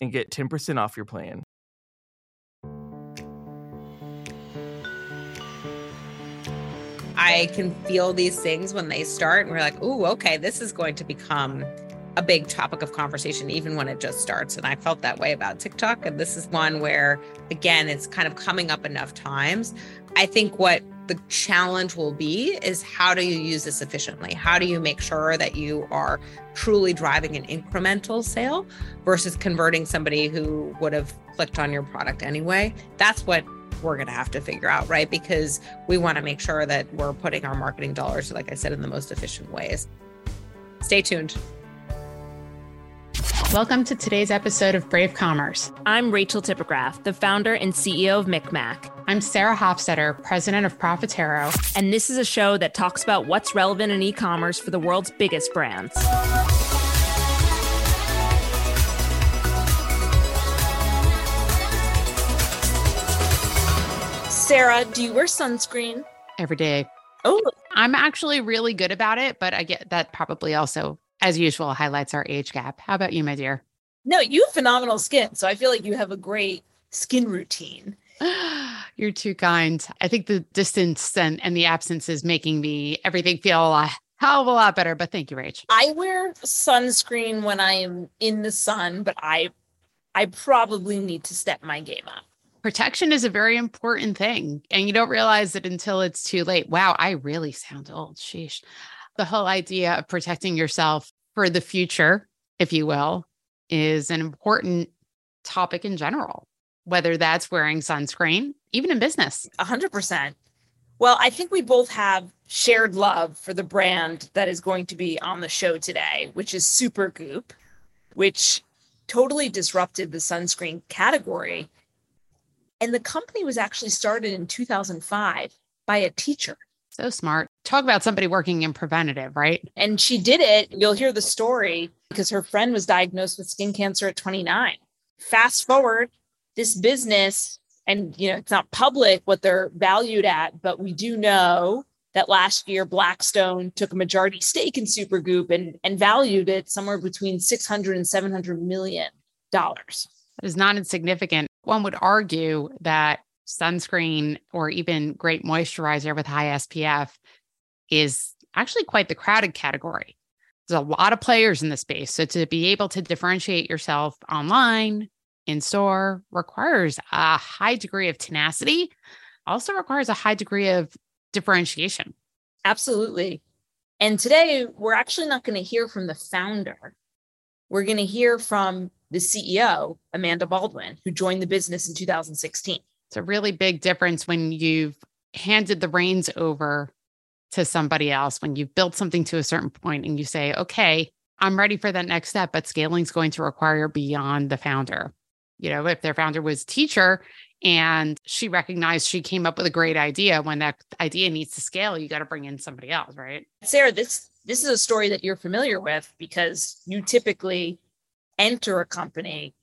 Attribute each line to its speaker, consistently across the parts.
Speaker 1: and get 10% off your plan.
Speaker 2: I can feel these things when they start, and we're like, "Ooh, okay, this is going to become a big topic of conversation, even when it just starts." And I felt that way about TikTok, and this is one where, again, it's kind of coming up enough times. I think what the challenge will be is how do you use this efficiently? How do you make sure that you are truly driving an incremental sale versus converting somebody who would have clicked on your product anyway? That's what we're going to have to figure out, right? Because we want to make sure that we're putting our marketing dollars, like I said, in the most efficient ways. Stay tuned.
Speaker 3: Welcome to today's episode of Brave Commerce.
Speaker 4: I'm Rachel Tipograph, the founder and CEO of MikMak.
Speaker 3: I'm Sarah Hofstetter, president of Profitero.
Speaker 4: And this is a show that talks about what's relevant in e commerce for the world's biggest brands. Sarah, do you wear sunscreen?
Speaker 3: Every day.
Speaker 4: Oh,
Speaker 3: I'm actually really good about it, but I get that probably also, as usual, highlights our age gap. How about you, my dear?
Speaker 4: No, you have phenomenal skin. So I feel like you have a great skin routine.
Speaker 3: You're too kind. I think the distance and, and the absence is making me everything feel a hell of a lot better. But thank you, Rach.
Speaker 4: I wear sunscreen when I am in the sun, but I I probably need to step my game up.
Speaker 3: Protection is a very important thing. And you don't realize it until it's too late. Wow, I really sound old. Sheesh. The whole idea of protecting yourself for the future, if you will, is an important topic in general, whether that's wearing sunscreen, even in business.
Speaker 4: A hundred percent. Well, I think we both have shared love for the brand that is going to be on the show today, which is Supergoop, which totally disrupted the sunscreen category. And the company was actually started in 2005 by a teacher.
Speaker 3: So smart. Talk about somebody working in preventative, right?
Speaker 4: And she did it. You'll hear the story because her friend was diagnosed with skin cancer at 29. Fast forward, this business, and you know, it's not public what they're valued at, but we do know that last year Blackstone took a majority stake in Supergoop and, and valued it somewhere between 600 and 700 million dollars.
Speaker 3: That is not insignificant. One would argue that sunscreen or even great moisturizer with high SPF is actually quite the crowded category. There's a lot of players in the space. So to be able to differentiate yourself online, in store, requires a high degree of tenacity, also requires a high degree of differentiation.
Speaker 4: Absolutely. And today we're actually not going to hear from the founder. We're going to hear from the CEO, Amanda Baldwin, who joined the business in 2016.
Speaker 3: It's a really big difference when you've handed the reins over to somebody else, when you've built something to a certain point and you say, okay, I'm ready for that next step, but scaling is going to require beyond the founder. You know, if their founder was teacher and she recognized she came up with a great idea, when that idea needs to scale, you got to bring in somebody else, right?
Speaker 4: Sarah, this this is a story that you're familiar with because you typically enter a company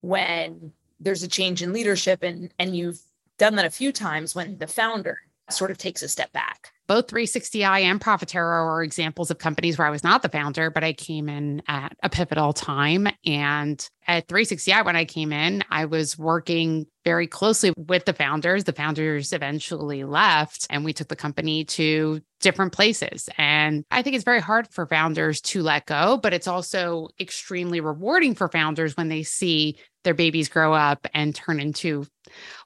Speaker 4: when there's a change in leadership and and you've done that a few times when the founder sort of takes a step back.
Speaker 3: Both 360i and Profitero are examples of companies where I was not the founder, but I came in at a pivotal time and At 360i, when I came in, I was working very closely with the founders. The founders eventually left, and we took the company to different places. And I think it's very hard for founders to let go, but it's also extremely rewarding for founders when they see their babies grow up and turn into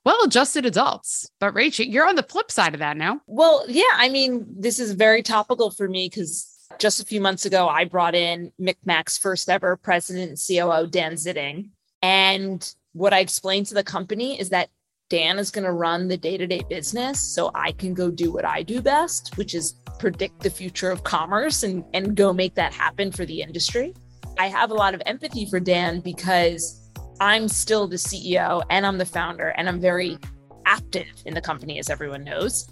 Speaker 3: well adjusted adults. But Rachel, you're on the flip side of that now.
Speaker 4: Well, yeah, I mean, this is very topical for me because just a few months ago, I brought in MikMak's first ever president and COO, Dan Zitting. And what I explained to the company is that Dan is going to run the day to day business so I can go do what I do best, which is predict the future of commerce and, and go make that happen for the industry. I have a lot of empathy for Dan because I'm still the CEO and I'm the founder and I'm very active in the company, as everyone knows.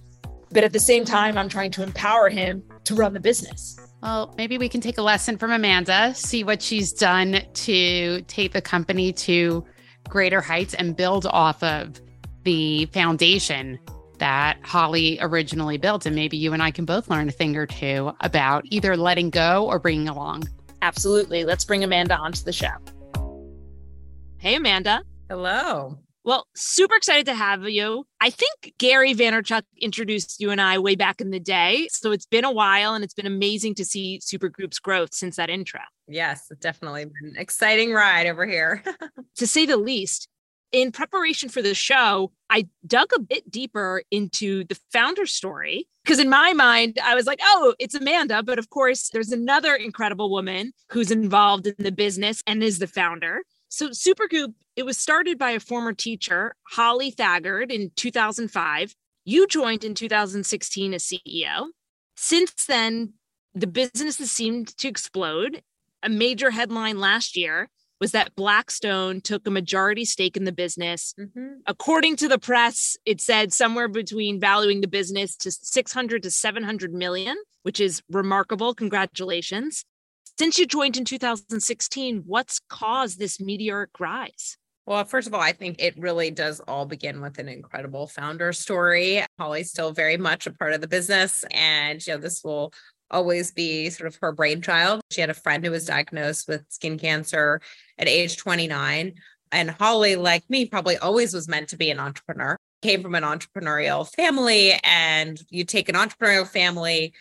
Speaker 4: But at the same time, I'm trying to empower him to run the business.
Speaker 3: Well, maybe we can take a lesson from Amanda, see what she's done to take the company to greater heights and build off of the foundation that Holly originally built. And maybe you and I can both learn a thing or two about either letting go or bringing along.
Speaker 4: Absolutely. Let's bring Amanda onto the show. Hey, Amanda.
Speaker 2: Hello.
Speaker 4: Well, super excited to have you. I think Gary Vaynerchuk introduced you and I way back in the day. So it's been a while and it's been amazing to see Supergoop's growth since that intro.
Speaker 2: Yes, it's definitely been an exciting ride over here.
Speaker 4: to say the least. In preparation for the show, I dug a bit deeper into the founder story because in my mind, I was like, oh, it's Amanda. But of course, there's another incredible woman who's involved in the business and is the founder. So Supergoop, it was started by a former teacher, Holly Thaggard, in 2005. You joined in 2016 as CEO. Since then, the business has seemed to explode. A major headline last year was that Blackstone took a majority stake in the business. Mm-hmm. According to the press, it said somewhere between valuing the business to 600 to 700 million, which is remarkable. Congratulations. Since you joined in 2016, what's caused this meteoric rise?
Speaker 2: Well, first of all, I think it really does all begin with an incredible founder story. Holly's still very much a part of the business, and you know this will always be sort of her brainchild. She had a friend who was diagnosed with skin cancer at age 29, and Holly, like me, probably always was meant to be an entrepreneur. Came from an entrepreneurial family, and you take an entrepreneurial family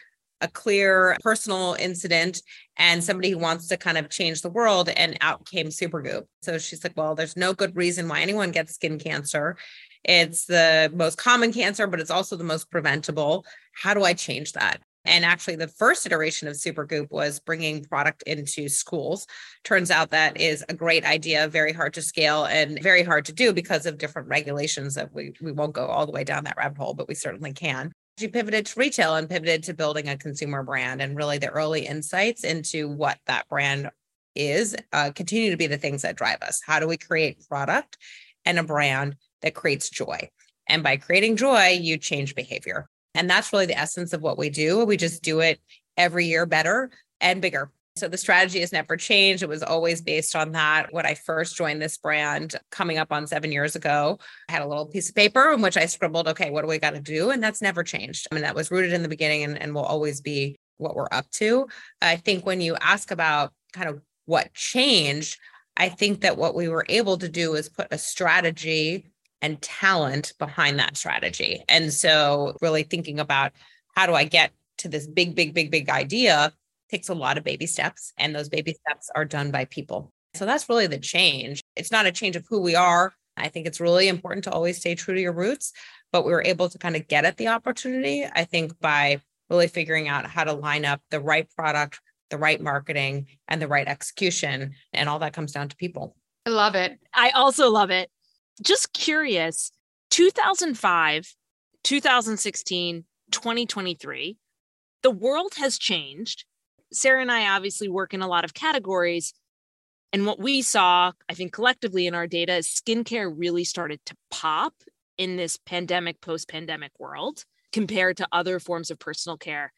Speaker 2: a clear personal incident and somebody who wants to kind of change the world and out came supergoop. So she's like well there's no good reason why anyone gets skin cancer. It's the most common cancer but it's also the most preventable. How do i change that? And actually, the first iteration of Supergoop was bringing product into schools. Turns out that is a great idea, very hard to scale and very hard to do because of different regulations that we, we won't go all the way down that rabbit hole, but we certainly can she pivoted to retail and pivoted to building a consumer brand and really the early insights into what that brand is uh, continue to be the things that drive us. How do we create product and a brand that creates joy? And by creating joy you change behavior. And that's really the essence of what we do. We just do it every year better and bigger so the strategy has never changed. It was always based on that. When I first joined this brand coming up on seven years ago, I had a little piece of paper in which I scribbled, okay, what do we got to do? And that's never changed. I mean, that was rooted in the beginning and, and will always be what we're up to. I think when you ask about kind of what changed, I think that what we were able to do is put a strategy and talent behind that strategy. And so, really thinking about how do I get to this big, big, big, big idea takes a lot of baby steps, and those baby mm-hmm. steps are done by people. So that's really the change. It's not a change of who we are. I think it's really important to always stay true to your roots, but we were able to kind of get at the opportunity, I think, by really figuring out how to line up the right product, the right marketing, and the right execution. And all that comes down to people.
Speaker 3: I love it.
Speaker 4: I also love it. Just curious 2005, 2016, 2023, the world has changed. Sarah and I obviously work in a lot of categories. And what we saw, I think collectively in our data, is skincare really started to pop in this pandemic, post pandemic world compared to other forms of personal care.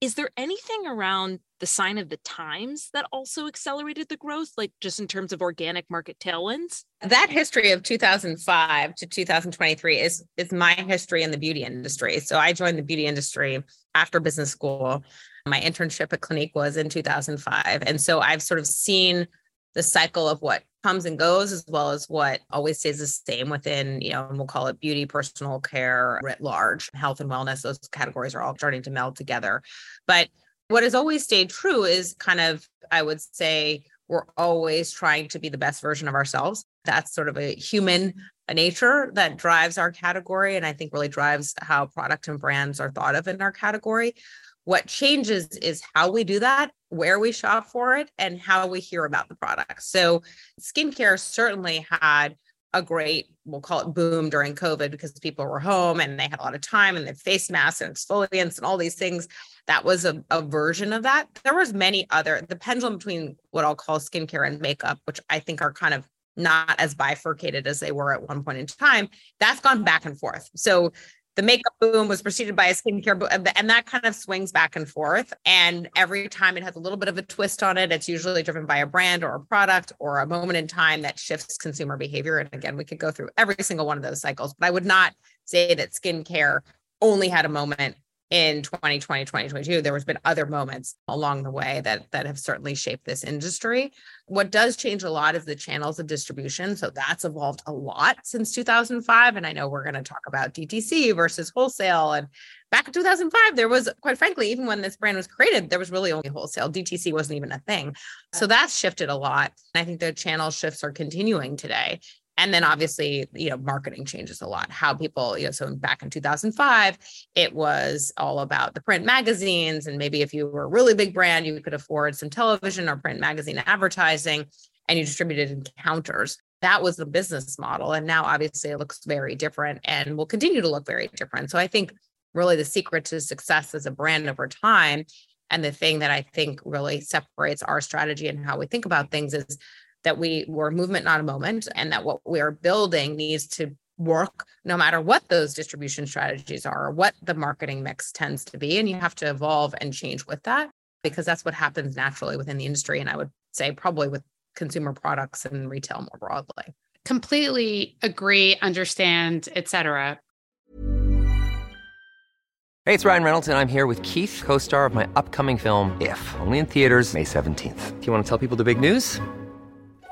Speaker 4: Is there anything around the sign of the times that also accelerated the growth, like just in terms of organic market tailwinds?
Speaker 2: That history of 2005 to 2023 is is my history in the beauty industry. So I joined the beauty industry after business school my internship at Clinique was in 2005. And so I've sort of seen the cycle of what comes and goes as well as what always stays the same within you know and we'll call it beauty personal care writ large health and wellness those categories are all starting to meld together but what has always stayed true is kind of i would say we're always trying to be the best version of ourselves that's sort of a human nature that drives our category and i think really drives how product and brands are thought of in our category what changes is how we do that, where we shop for it, and how we hear about the product. So, skincare certainly had a great, we'll call it boom during COVID because people were home and they had a lot of time and they face masks and exfoliants and all these things. That was a, a version of that. There was many other, the pendulum between what I'll call skincare and makeup, which I think are kind of not as bifurcated as they were at one point in time, that's gone back and forth. So the makeup boom was preceded by a skincare boom, and that kind of swings back and forth. And every time it has a little bit of a twist on it, it's usually driven by a brand or a product or a moment in time that shifts consumer behavior. And again, we could go through every single one of those cycles, but I would not say that skincare only had a moment in 2020 2022 there has been other moments along the way that that have certainly shaped this industry. What does change a lot is the channels of distribution. So that's evolved a lot since 2005 and i know we're going to talk about dtc versus wholesale and back in 2005 there was quite frankly even when this brand was created there was really only wholesale. Dtc wasn't even a thing. So that's shifted a lot. And i think the channel shifts are continuing today and then obviously you know marketing changes a lot. How people you know so back in 2005 it was all about the print magazines. And maybe if you were a really big brand you could afford some television or print magazine advertising and you distributed in counters. That was the business model. And now obviously it looks very different and will continue to look very different. So i think really the secret to success as a brand over time and the thing that i think really separates our strategy and how we think about things is that we were movement, not a moment, and that what we are building needs to work no matter what those distribution strategies are or what the marketing mix tends to be. And you have to evolve and change with that because that's what happens naturally within the industry. And I would say probably with consumer products and retail more broadly.
Speaker 3: Completely agree, understand, etc.
Speaker 5: Hey, it's Ryan Reynolds, and I'm here with Keith, co star of my upcoming film, If, only in theaters, May 17th. Do you want to tell people the big news?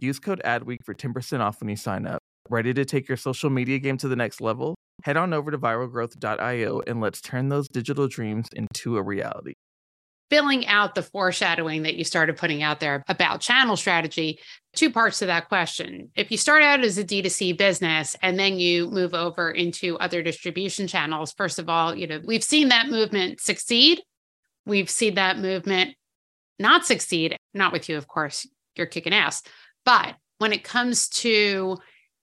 Speaker 1: Use code ADWEEK for 10% off when you sign up. Ready to take your social media game to the next level? Head on over to viralgrowth.io and let's turn those digital dreams into a reality.
Speaker 3: Filling out the foreshadowing that you started putting out there about channel strategy, two parts to that question. If you start out as a D2C business and then you move over into other distribution channels, first of all, you know, we've seen that movement succeed. We've seen that movement not succeed, not with you, of course, you're kicking ass. But when it comes to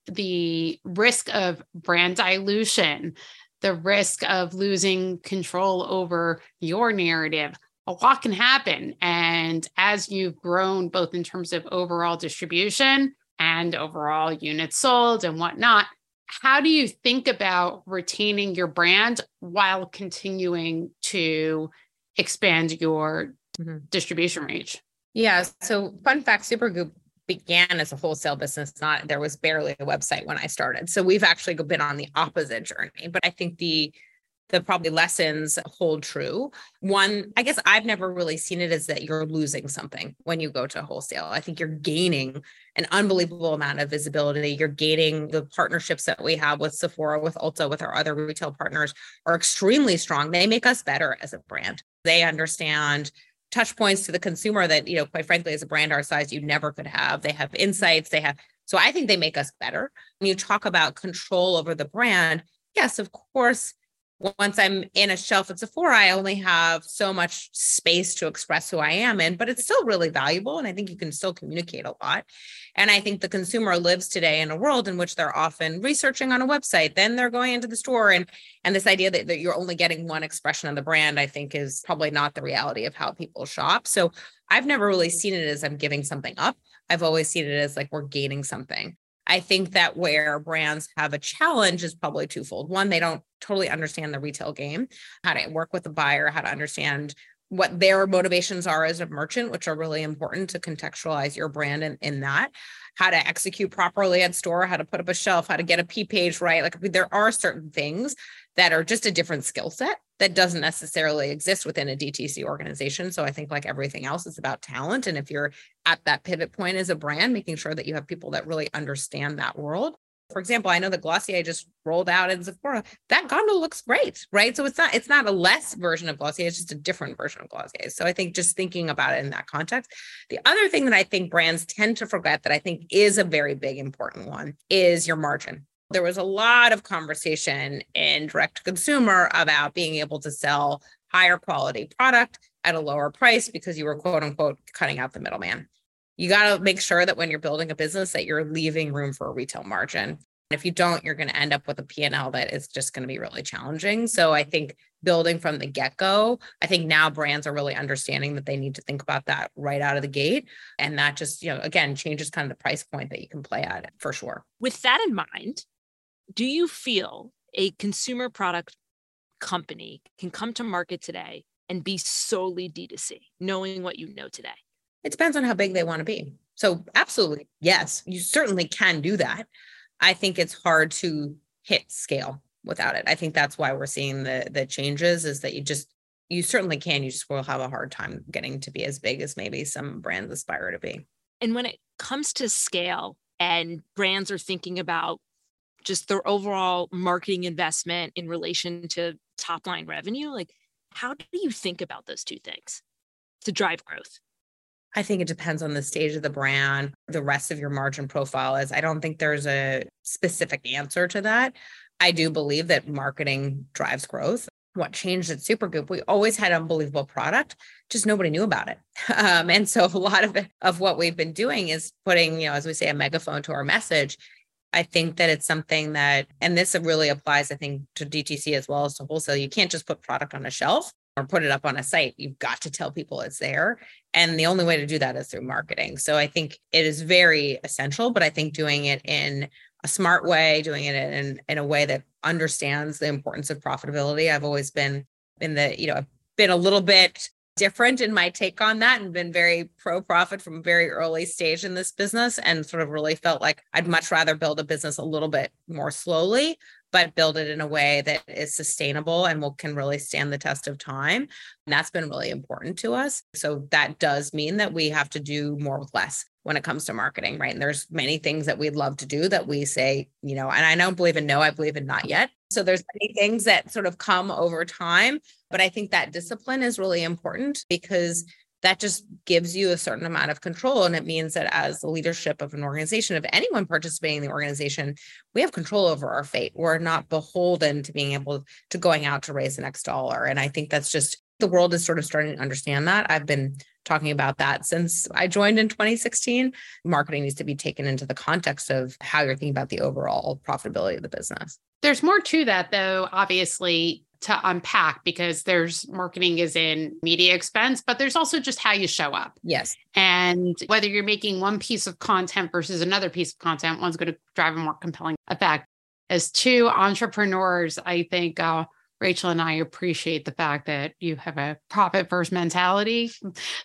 Speaker 3: the risk of brand dilution, the risk of losing control over your narrative, a lot can happen. And as you've grown, both in terms of overall distribution and overall units sold and whatnot, how do you think about retaining your brand while continuing to expand your mm-hmm. distribution reach?
Speaker 2: Yeah. So, fun fact Supergoop began as a wholesale business not there was barely a website when i started. So we've actually been on the opposite journey but i think the the probably lessons hold true. One i guess i've never really seen it as that you're losing something when you go to wholesale. I think you're gaining an unbelievable amount of visibility. You're gaining the partnerships that we have with sephora with ulta with our other retail partners are extremely strong. They make us better as a brand. They understand touch points to the consumer that you know quite frankly as a brand our size you never could have. They have insights they have so i think they make us better. When you talk about control over the brand yes of course once I'm in a shelf at Sephora, I only have so much space to express who I am in, but it's still really valuable. And I think you can still communicate a lot. And I think the consumer lives today in a world in which they're often researching on a website, then they're going into the store. And, and this idea that, that you're only getting one expression of the brand, I think is probably not the reality of how people shop. So I've never really seen it as I'm giving something up. I've always seen it as like we're gaining something. I think that where brands have a challenge is probably twofold. One, they don't totally understand the retail game, how to work with the buyer, how to understand what their motivations are as a merchant, which are really important to contextualize your brand in, in that, how to execute properly at store, how to put up a shelf, how to get a P page right. Like there are certain things that are just a different skill set that doesn't necessarily exist within a DTC organization. So I think like everything else is about talent. And if you're at that pivot point as a brand, making sure that you have people that really understand that world. For example, I know the Glossier just rolled out in Sephora. That gondola looks great, right? So it's not it's not a less version of Glossier, it's just a different version of Glossier. So I think just thinking about it in that context. The other thing that I think brands tend to forget that I think is a very big important one is your margin there was a lot of conversation in direct to consumer about being able to sell higher quality product at a lower price because you were quote unquote cutting out the middleman. You got to make sure that when you're building a business that you're leaving room for a retail margin. If you don't, you're going to end up with a P&L that is just going to be really challenging. So I think building from the get-go, I think now brands are really understanding that they need to think about that right out of the gate. And that just, you know, again, changes kind of the price point that you can play at for sure.
Speaker 4: With that in mind, do you feel a consumer product company can come to market today and be solely D2C, knowing what you know today?
Speaker 2: It depends on how big they want to be. So, absolutely, yes, you certainly can do that. I think it's hard to hit scale without it. I think that's why we're seeing the the changes is that you just you certainly can you just will have a hard time getting to be as big as maybe some brands aspire to be.
Speaker 4: And when it comes to scale and brands are thinking about just their overall marketing investment in relation to top line revenue like how do you think about those two things to drive growth
Speaker 2: I think it depends on the stage of the brand, the rest of your margin profile is. I don't think there's a specific answer to that. I do believe that marketing drives growth. What changed at Supergoop? We always had unbelievable product, just nobody knew about it. Um, and so a lot of it, of what we've been doing is putting, you know, as we say, a megaphone to our message I think that it's something that, and this really applies, I think, to DTC as well as to wholesale. You can't just put product on a shelf or put it up on a site. You've got to tell people it's there. And the only way to do that is through marketing. So I think it is very essential, but I think doing it in a smart way, doing it in, in a way that understands the importance of profitability. I've always been in the, you know, I've been a little bit different in my take on that and been very pro profit from a very early stage in this business and sort of really felt like I'd much rather build a business a little bit more slowly but build it in a way that is sustainable and will can really stand the test of time. And that's been really important to us. So that does mean that we have to do more with less when it comes to marketing right? And there's many things that we'd love to do that we say you know and I don't believe in no I believe in not yet. So there's many things that sort of come over time but I think that discipline is really important because that just gives you a certain amount of control. And it means that as the leadership of an organization, of anyone participating in the organization, we have control over our fate. We're not beholden to being able to going out to raise the next dollar. And I think that's just the world is sort of starting to understand that. I've been talking about that since I joined in 2016. Marketing needs to be taken into the context of how you're thinking about the overall profitability of the business.
Speaker 3: There's more to that, though, obviously, to unpack because there's marketing is in media expense, but there's also just how you show up.
Speaker 2: Yes.
Speaker 3: And whether you're making one piece of content versus another piece of content, one's going to drive a more compelling effect. As two entrepreneurs, I think uh, Rachel and I appreciate the fact that you have a profit first mentality,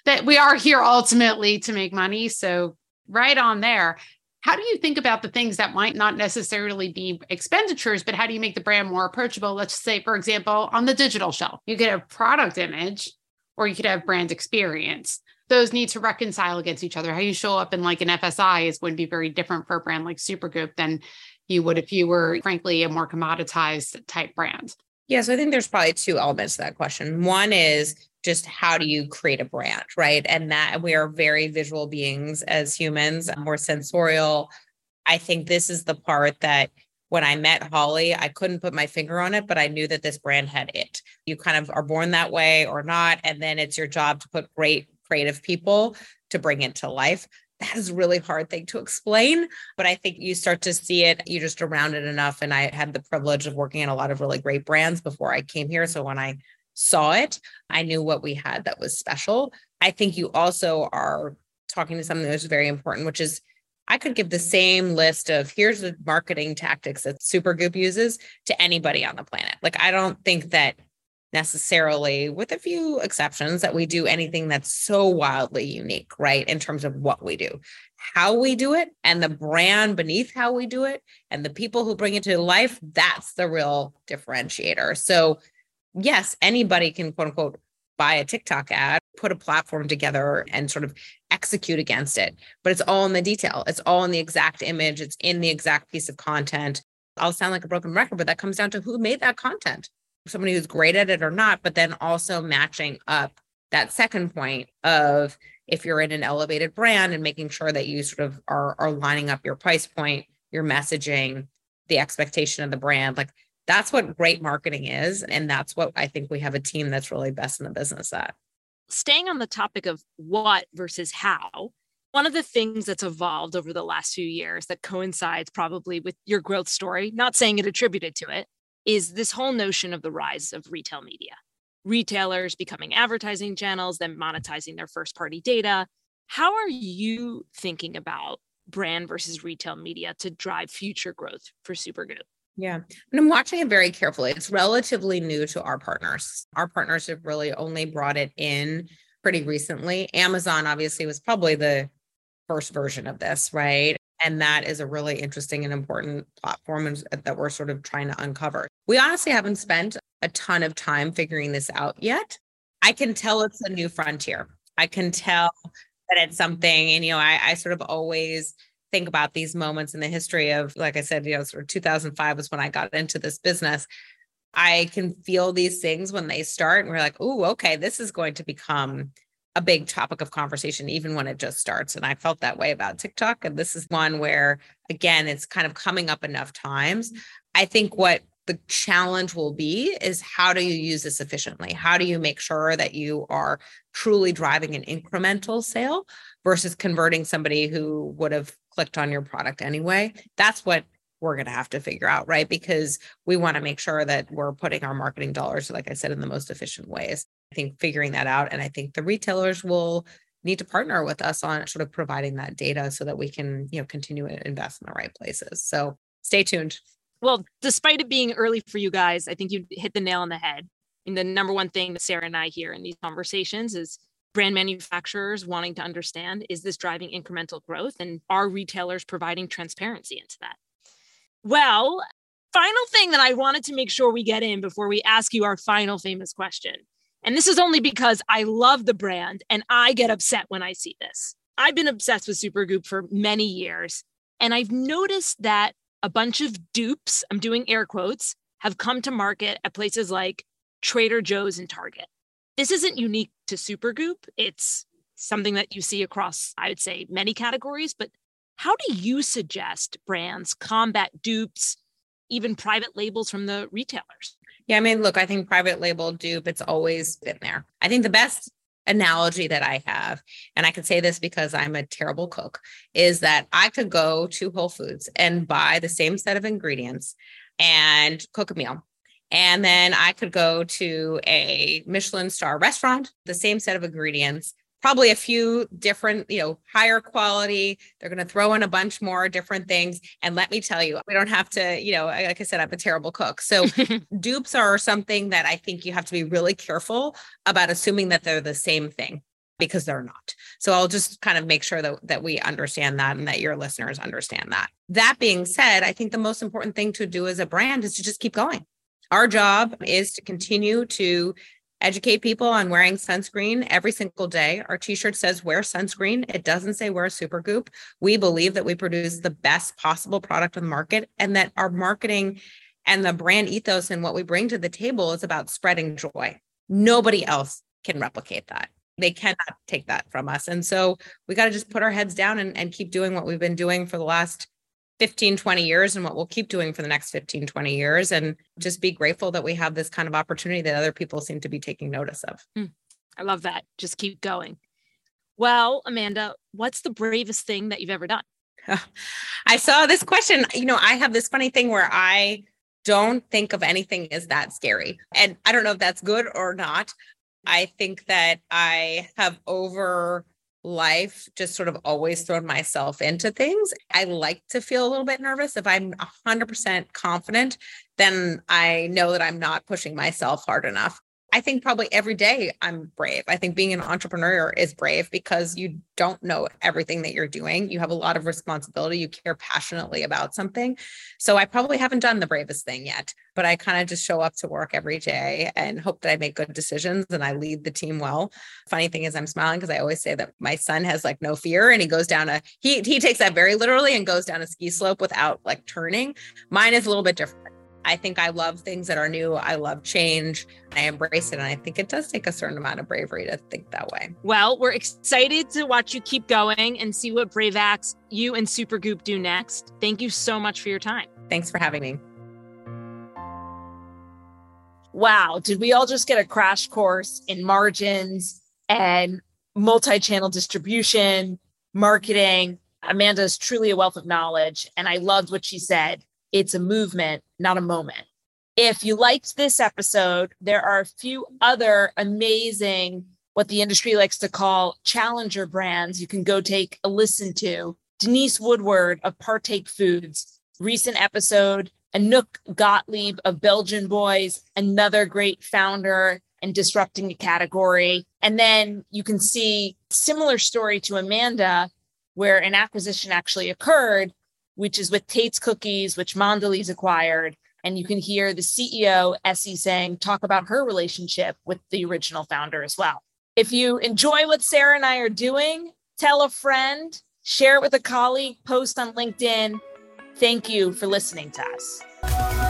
Speaker 3: that we are here ultimately to make money. So, right on there. How do you think about the things that might not necessarily be expenditures, but how do you make the brand more approachable? Let's say, for example, on the digital shelf, you could have product image or you could have brand experience. Those need to reconcile against each other. How you show up in like an FSI is going to be very different for a brand like Supergoop than you would if you were, frankly, a more commoditized type brand.
Speaker 2: Yeah, so I think there's probably two elements to that question. One is just how do you create a brand, right? And that we are very visual beings as humans, we're sensorial. I think this is the part that when I met Holly, I couldn't put my finger on it, but I knew that this brand had it. You kind of are born that way or not. And then it's your job to put great creative people to bring it to life. That is a really hard thing to explain, but I think you start to see it. You just around it enough. And I had the privilege of working in a lot of really great brands before I came here. So when I saw it, I knew what we had that was special. I think you also are talking to something that's very important, which is I could give the same list of here's the marketing tactics that Supergoop uses to anybody on the planet. Like, I don't think that necessarily, with a few exceptions, that we do anything that's so wildly unique, right? In terms of what we do, how we do it, and the brand beneath how we do it, and the people who bring it to life. That's the real differentiator. So, yes, anybody can quote unquote buy a TikTok ad, put a platform together and sort of execute against it. But it's all in the detail. It's all in the exact image. It's in the exact piece of content. I'll sound like a broken record, but that comes down to who made that content. Somebody who's great at it or not, but then also matching up that second point of if you're in an elevated brand and making sure that you sort of are, are lining up your price point, your messaging, the expectation of the brand. Like that's what great marketing is. And that's what I think we have a team that's really best in the business at.
Speaker 4: Staying on the topic of what versus how, one of the things that's evolved over the last few years that coincides probably with your growth story, not saying it attributed to it, is this whole notion of the rise of retail media. Retailers becoming advertising channels, then monetizing their first party data. How are you thinking about brand versus retail media to drive future growth for Supergoop?
Speaker 2: Yeah. And I'm watching it very carefully. It's relatively new to our partners. Our partners have really only brought it in pretty recently. Amazon obviously was probably the first version of this, right? And that is a really interesting and important platform that we're sort of trying to uncover. We honestly haven't spent a ton of time figuring this out yet. I can tell it's a new frontier. I can tell that it's something, and you know, I, I sort of always think about these moments in the history of, like I said, you know, sort of 2005 was when I got into this business. I can feel these things when they start, and we're like, oh, okay, this is going to become a big topic of conversation, even when it just starts. And I felt that way about TikTok. And this is one where, again, it's kind of coming up enough times. Mm-hmm. I think what the challenge will be is how do you use this efficiently? How do you make sure that you are truly driving an incremental sale versus converting somebody who would have clicked on your product anyway. That's what we're going to have to figure out, right? Because we want to make sure that we're putting our marketing dollars, like I said, in the most efficient ways. I think figuring that out. And I think the retailers will need to partner with us on sort of providing that data so that we can, you know, continue to invest in the right places. So stay tuned.
Speaker 4: Well, despite it being early for you guys, I think you hit the nail on the head. And the number one thing that Sarah and I hear in these conversations is brand manufacturers wanting to understand is this driving incremental growth and are retailers providing transparency into that? Well, final thing that I wanted to make sure we get in before we ask you our final famous question. And this is only because I love the brand and I get upset when I see this. I've been obsessed with Supergoop for many years, and I've noticed that a bunch of dupes, I'm doing air quotes, have come to market at places like Trader Joe's and Target this isn't unique to Supergoop. It's something that you see across, I would say, many categories. But how do you suggest brands combat dupes, even private labels from the retailers?
Speaker 2: Yeah, I mean, look, I think private label dupe, it's always been there. I think the best analogy that I have, and I can say this because I'm a terrible cook, is that I could go to Whole Foods and buy the same set of ingredients and cook a meal and then I could go to a Michelin star restaurant, the same set of ingredients, probably a few different, you know, higher quality. They're going to throw in a bunch more different things. And let me tell you, we don't have to, you know, like I said, I'm a terrible cook. So dupes are something that I think you have to be really careful about assuming that they're the same thing because they're not. So I'll just kind of make sure that, that we understand that and that your listeners understand that. That being said, I think the most important thing to do as a brand is to just keep going. Our job is to continue to educate people on wearing sunscreen every single day. Our t-shirt says wear sunscreen. It doesn't say wear Supergoop." We believe that we produce the best possible product on the market and that our marketing and the brand ethos and what we bring to the table is about spreading joy. Nobody else can replicate that. They cannot take that from us. And so we got to just put our heads down and, and keep doing what we've been doing for the last 15, 20 years and what we'll keep doing for the next 15, 20 years. And just be grateful that we have this kind of opportunity that other people seem to be taking notice of.
Speaker 4: Mm, I love that. Just keep going. Well, Amanda, what's the bravest thing that you've ever done?
Speaker 2: I saw this question. You know, I have this funny thing where I don't think of anything as that scary. And I don't know if that's good or not. I think that I have over life just sort of always thrown myself into things. I like to feel a little bit nervous. If I'm 100% confident, then I know that I'm not pushing myself hard enough. I think probably every day I'm brave. I think being an entrepreneur is brave because you don't know everything that you're doing. You have a lot of responsibility. You care passionately about something. So I probably haven't done the bravest thing yet, but I kind of just show up to work every day and hope that I make good decisions and I lead the team well. Funny thing is I'm smiling because I always say that my son has like no fear and he goes down a he he takes that very literally and goes down a ski slope without like turning. Mine is a little bit different. I think I love things that are new. I love change. I embrace it. And I think it does take a certain amount of bravery to think that way.
Speaker 4: Well, we're excited to watch you keep going and see what brave acts you and Supergoop do next. Thank you so much for your time.
Speaker 2: Thanks for having me.
Speaker 4: Wow. Did we all just get a crash course in margins and multi channel distribution, marketing? Amanda is truly a wealth of knowledge. And I loved what she said it's a movement, not a moment. If you liked this episode, there are a few other amazing, what the industry likes to call challenger brands you can go take a listen to. Denise Woodward of Partake Foods, recent episode. Anouk Gotlib of Belgian Boys, another great founder and disrupting a category. And then you can see similar story to Amanda, where an acquisition actually occurred which is with Tate's Cookies, which Mondelez acquired. And you can hear the CEO, Essie, saying, talk about her relationship with the original founder as well. If you enjoy what Sarah and I are doing, tell a friend, share it with a colleague, post on LinkedIn. Thank you for listening to us.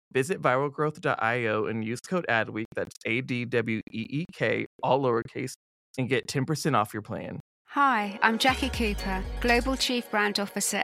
Speaker 1: Visit viralgrowth.io and use code ADWEEK, that's A D W E E K, all lowercase, and get 10% off your plan.
Speaker 6: Hi, I'm Jackie Cooper, Global Chief Brand Officer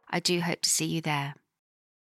Speaker 6: I do hope to see you there.